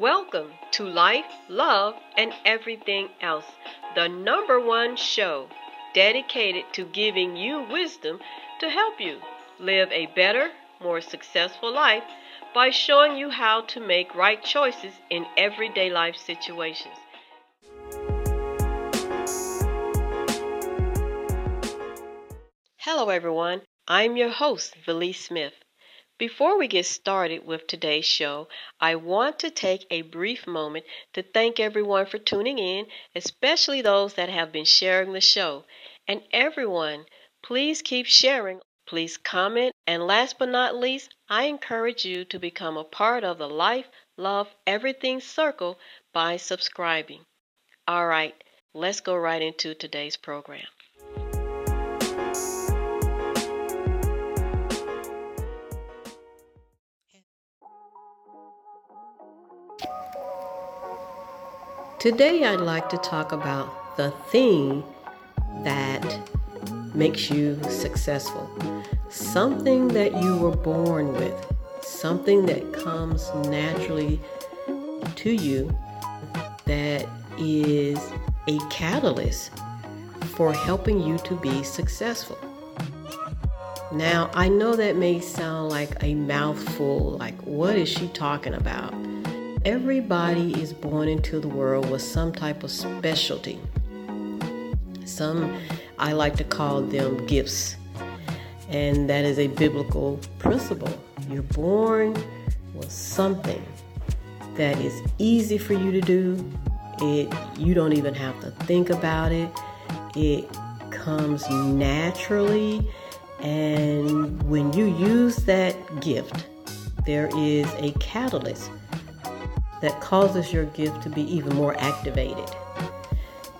Welcome to Life, Love, and Everything Else, the number one show dedicated to giving you wisdom to help you live a better, more successful life by showing you how to make right choices in everyday life situations. Hello, everyone. I'm your host, Valise Smith. Before we get started with today's show, I want to take a brief moment to thank everyone for tuning in, especially those that have been sharing the show. And everyone, please keep sharing. Please comment. And last but not least, I encourage you to become a part of the Life, Love, Everything Circle by subscribing. All right, let's go right into today's program. Today, I'd like to talk about the thing that makes you successful. Something that you were born with, something that comes naturally to you that is a catalyst for helping you to be successful. Now, I know that may sound like a mouthful, like, what is she talking about? Everybody is born into the world with some type of specialty. Some I like to call them gifts. And that is a biblical principle. You're born with something that is easy for you to do. It you don't even have to think about it. It comes naturally and when you use that gift, there is a catalyst that causes your gift to be even more activated.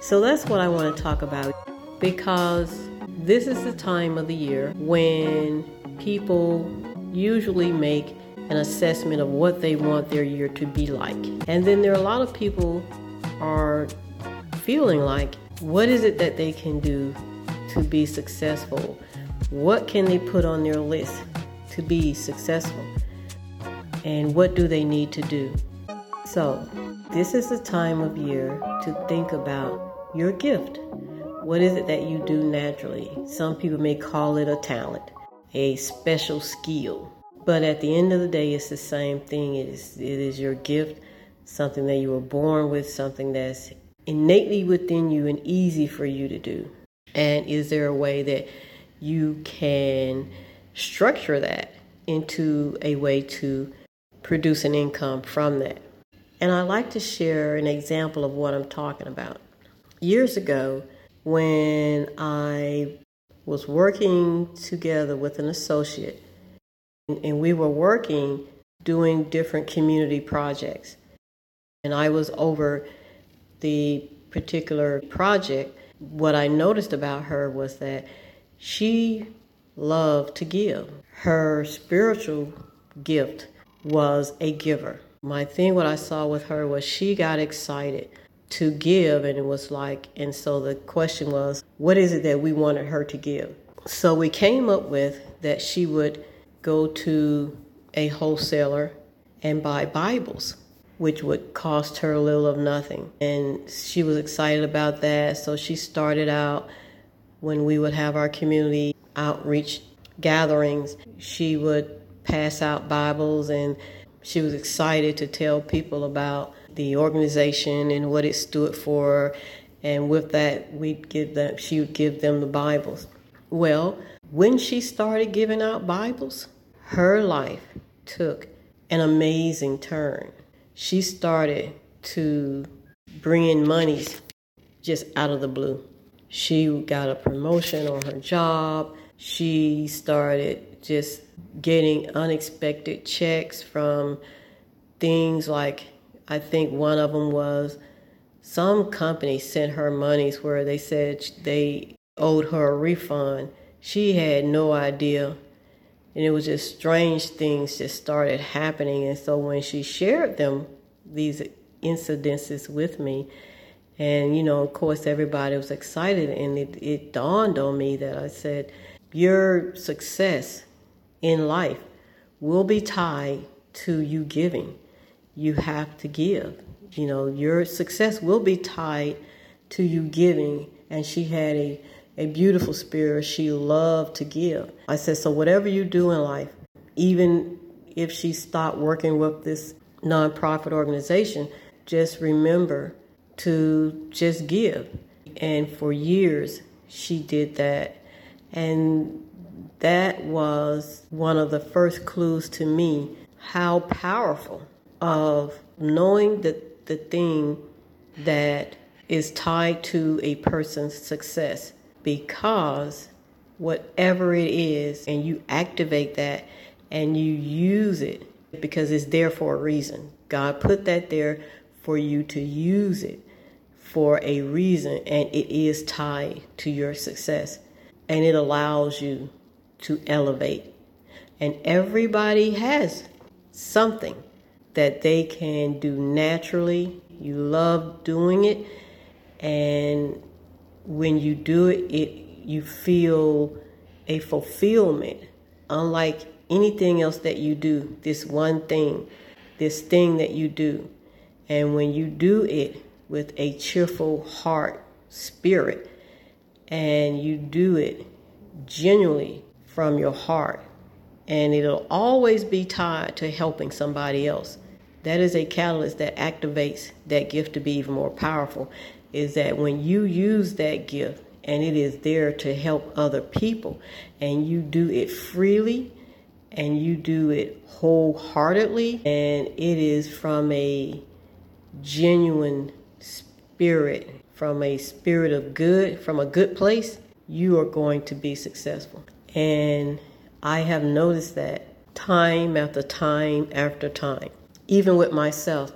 So that's what I want to talk about because this is the time of the year when people usually make an assessment of what they want their year to be like. And then there are a lot of people are feeling like what is it that they can do to be successful? What can they put on their list to be successful? And what do they need to do? So, this is the time of year to think about your gift. What is it that you do naturally? Some people may call it a talent, a special skill. But at the end of the day, it's the same thing. It is, it is your gift, something that you were born with, something that's innately within you and easy for you to do. And is there a way that you can structure that into a way to produce an income from that? And I like to share an example of what I'm talking about. Years ago, when I was working together with an associate, and we were working doing different community projects, and I was over the particular project, what I noticed about her was that she loved to give. Her spiritual gift was a giver my thing, what I saw with her was she got excited to give, and it was like, and so the question was, what is it that we wanted her to give? So we came up with that she would go to a wholesaler and buy Bibles, which would cost her a little of nothing. And she was excited about that. So she started out when we would have our community outreach gatherings, she would pass out Bibles and she was excited to tell people about the organization and what it stood for. And with that, we'd give them, she would give them the Bibles. Well, when she started giving out Bibles, her life took an amazing turn. She started to bring in monies just out of the blue. She got a promotion on her job. She started just getting unexpected checks from things like I think one of them was some company sent her monies where they said they owed her a refund. She had no idea. And it was just strange things just started happening. And so when she shared them, these incidences with me, and you know, of course, everybody was excited, and it, it dawned on me that I said, Your success in life will be tied to you giving. you have to give. You know, your success will be tied to you giving. And she had a, a beautiful spirit. She loved to give. I said, so whatever you do in life, even if she stopped working with this nonprofit organization, just remember to just give. And for years, she did that. And that was one of the first clues to me how powerful of knowing that the thing that is tied to a person's success because whatever it is and you activate that and you use it because it's there for a reason. God put that there for you to use it for a reason and it is tied to your success and it allows you to elevate. And everybody has something that they can do naturally. You love doing it and when you do it, it you feel a fulfillment unlike anything else that you do. This one thing, this thing that you do. And when you do it with a cheerful heart, spirit, and you do it genuinely from your heart, and it'll always be tied to helping somebody else. That is a catalyst that activates that gift to be even more powerful. Is that when you use that gift and it is there to help other people, and you do it freely and you do it wholeheartedly, and it is from a genuine spirit, from a spirit of good, from a good place, you are going to be successful. And I have noticed that time after time after time. Even with myself,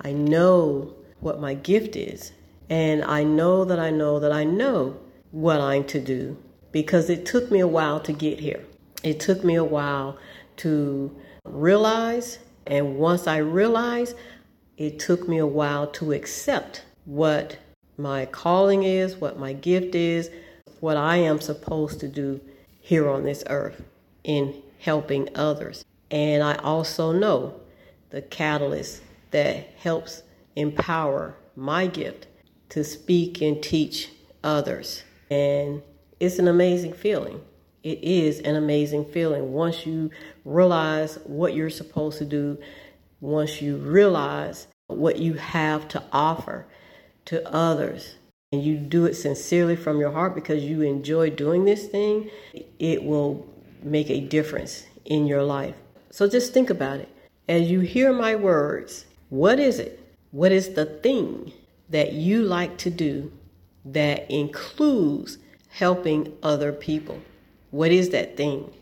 I know what my gift is. And I know that I know that I know what I'm to do because it took me a while to get here. It took me a while to realize. And once I realized, it took me a while to accept what my calling is, what my gift is, what I am supposed to do here on this earth in helping others. And I also know the catalyst that helps empower my gift to speak and teach others. And it's an amazing feeling. It is an amazing feeling once you realize what you're supposed to do, once you realize what you have to offer to others and you do it sincerely from your heart because you enjoy doing this thing, it will make a difference in your life. So just think about it. As you hear my words, what is it? What is the thing that you like to do that includes helping other people? What is that thing?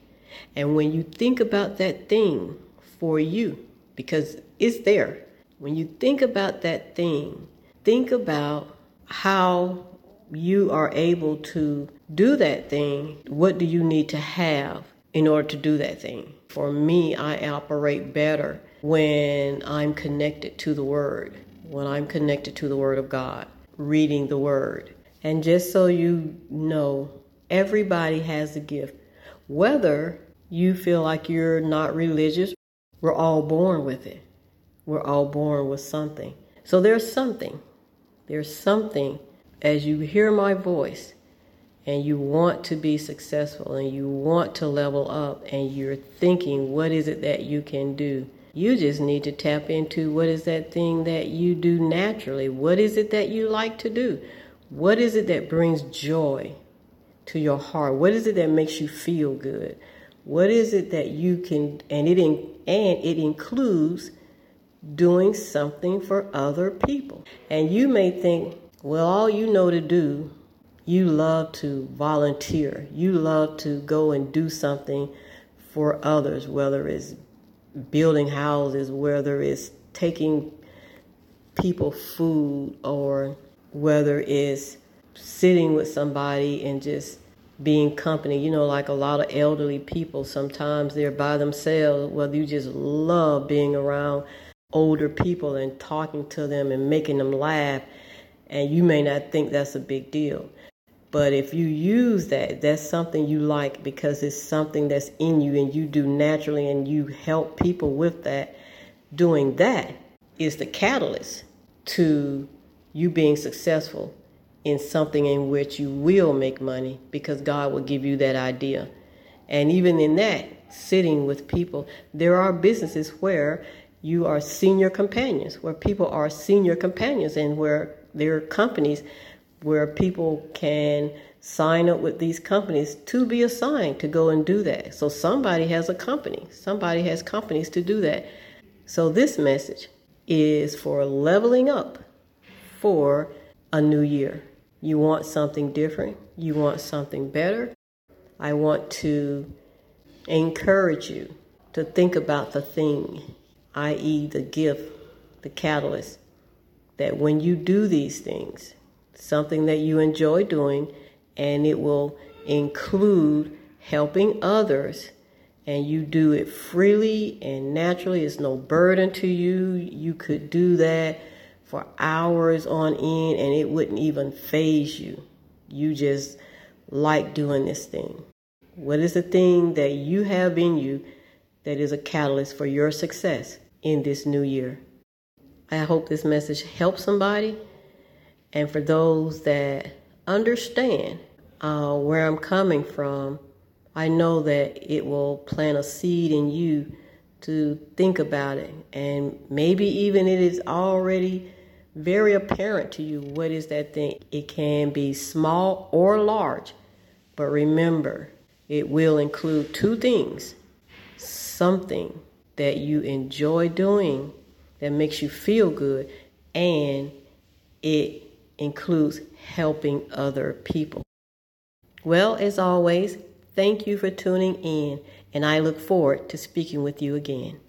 And when you think about that thing for you, because it's there, when you think about that thing, think about how you are able to do that thing. What do you need to have in order to do that thing? For me, I operate better when I'm connected to the Word, when I'm connected to the Word of God, reading the Word. And just so you know, everybody has a gift. Whether you feel like you're not religious, we're all born with it. We're all born with something. So there's something. There's something as you hear my voice and you want to be successful and you want to level up and you're thinking, what is it that you can do? You just need to tap into what is that thing that you do naturally? What is it that you like to do? What is it that brings joy to your heart? What is it that makes you feel good? What is it that you can and it in, and it includes doing something for other people. And you may think, well, all you know to do, you love to volunteer. You love to go and do something for others, whether it's building houses, whether it's taking people food, or whether it's sitting with somebody and just being company. You know, like a lot of elderly people, sometimes they're by themselves, whether you just love being around older people and talking to them and making them laugh. And you may not think that's a big deal. But if you use that, that's something you like because it's something that's in you and you do naturally and you help people with that. Doing that is the catalyst to you being successful in something in which you will make money because God will give you that idea. And even in that, sitting with people, there are businesses where you are senior companions, where people are senior companions, and where there are companies where people can sign up with these companies to be assigned to go and do that. So somebody has a company, somebody has companies to do that. So this message is for leveling up for a new year. You want something different, you want something better. I want to encourage you to think about the thing, i.e., the gift, the catalyst, that when you do these things, something that you enjoy doing, and it will include helping others, and you do it freely and naturally, it's no burden to you. You could do that for hours on end, and it wouldn't even faze you. You just like doing this thing. What is the thing that you have in you that is a catalyst for your success in this new year? I hope this message helps somebody. And for those that understand uh, where I'm coming from, I know that it will plant a seed in you to think about it. And maybe even it is already very apparent to you what is that thing. It can be small or large, but remember, it will include two things something that you enjoy doing that makes you feel good, and it includes helping other people. Well, as always, thank you for tuning in, and I look forward to speaking with you again.